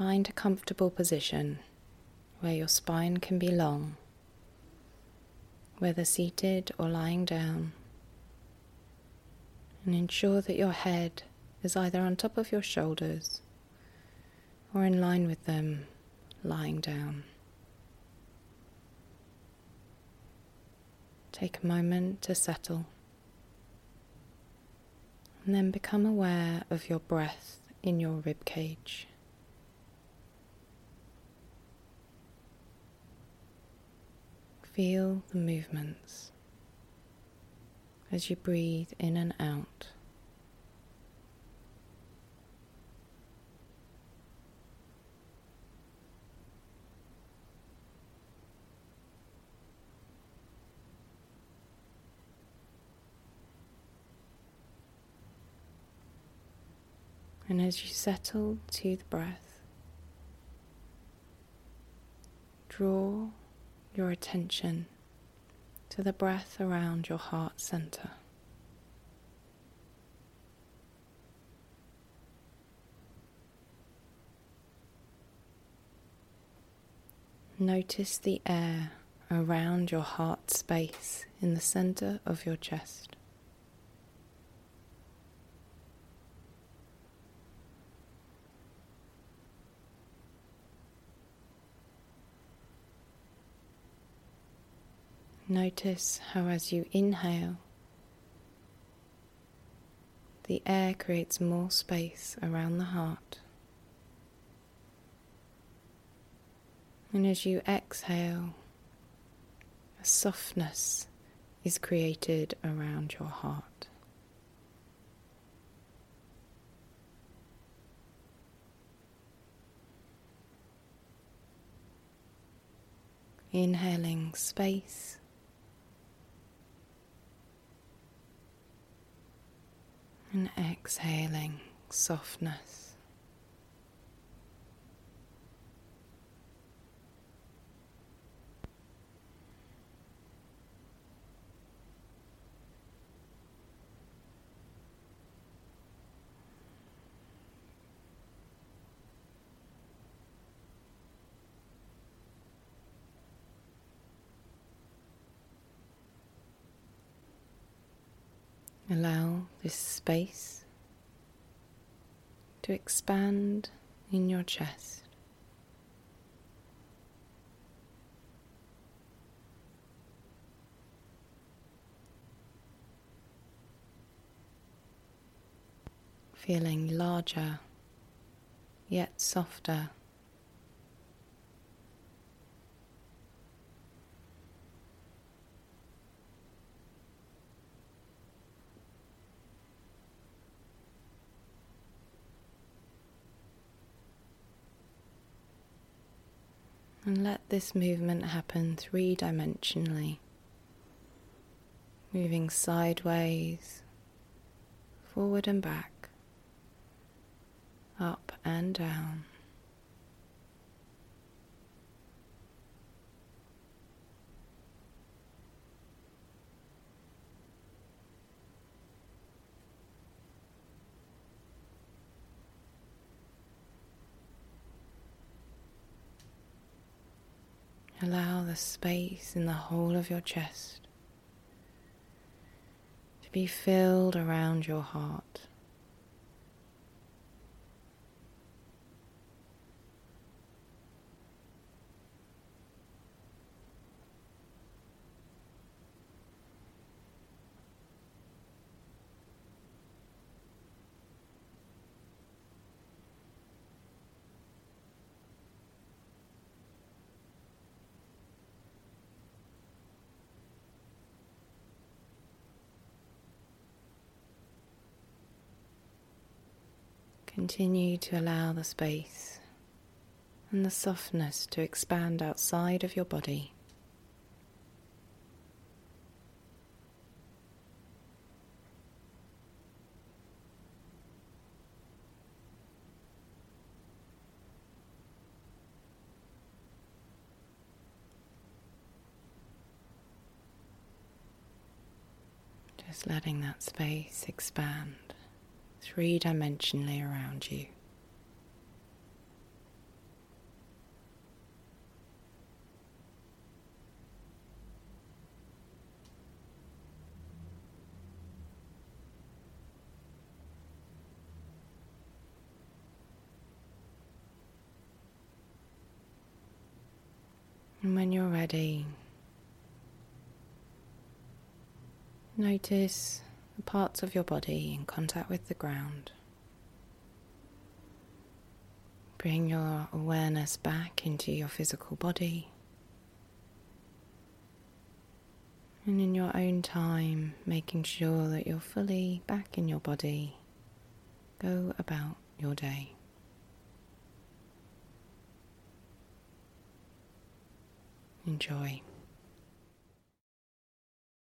Find a comfortable position where your spine can be long, whether seated or lying down, and ensure that your head is either on top of your shoulders or in line with them, lying down. Take a moment to settle and then become aware of your breath in your rib cage. Feel the movements as you breathe in and out. And as you settle to the breath, draw your attention to the breath around your heart center. Notice the air around your heart space in the center of your chest. Notice how, as you inhale, the air creates more space around the heart. And as you exhale, a softness is created around your heart. Inhaling space and exhaling softness. Allow this space to expand in your chest. Feeling larger yet softer And let this movement happen three dimensionally, moving sideways, forward and back, up and down. Allow the space in the whole of your chest to be filled around your heart. Continue to allow the space and the softness to expand outside of your body. Just letting that space expand three dimensionally around you. And when you're ready, notice the parts of your body in contact with the ground. Bring your awareness back into your physical body. And in your own time, making sure that you're fully back in your body, go about your day. Enjoy.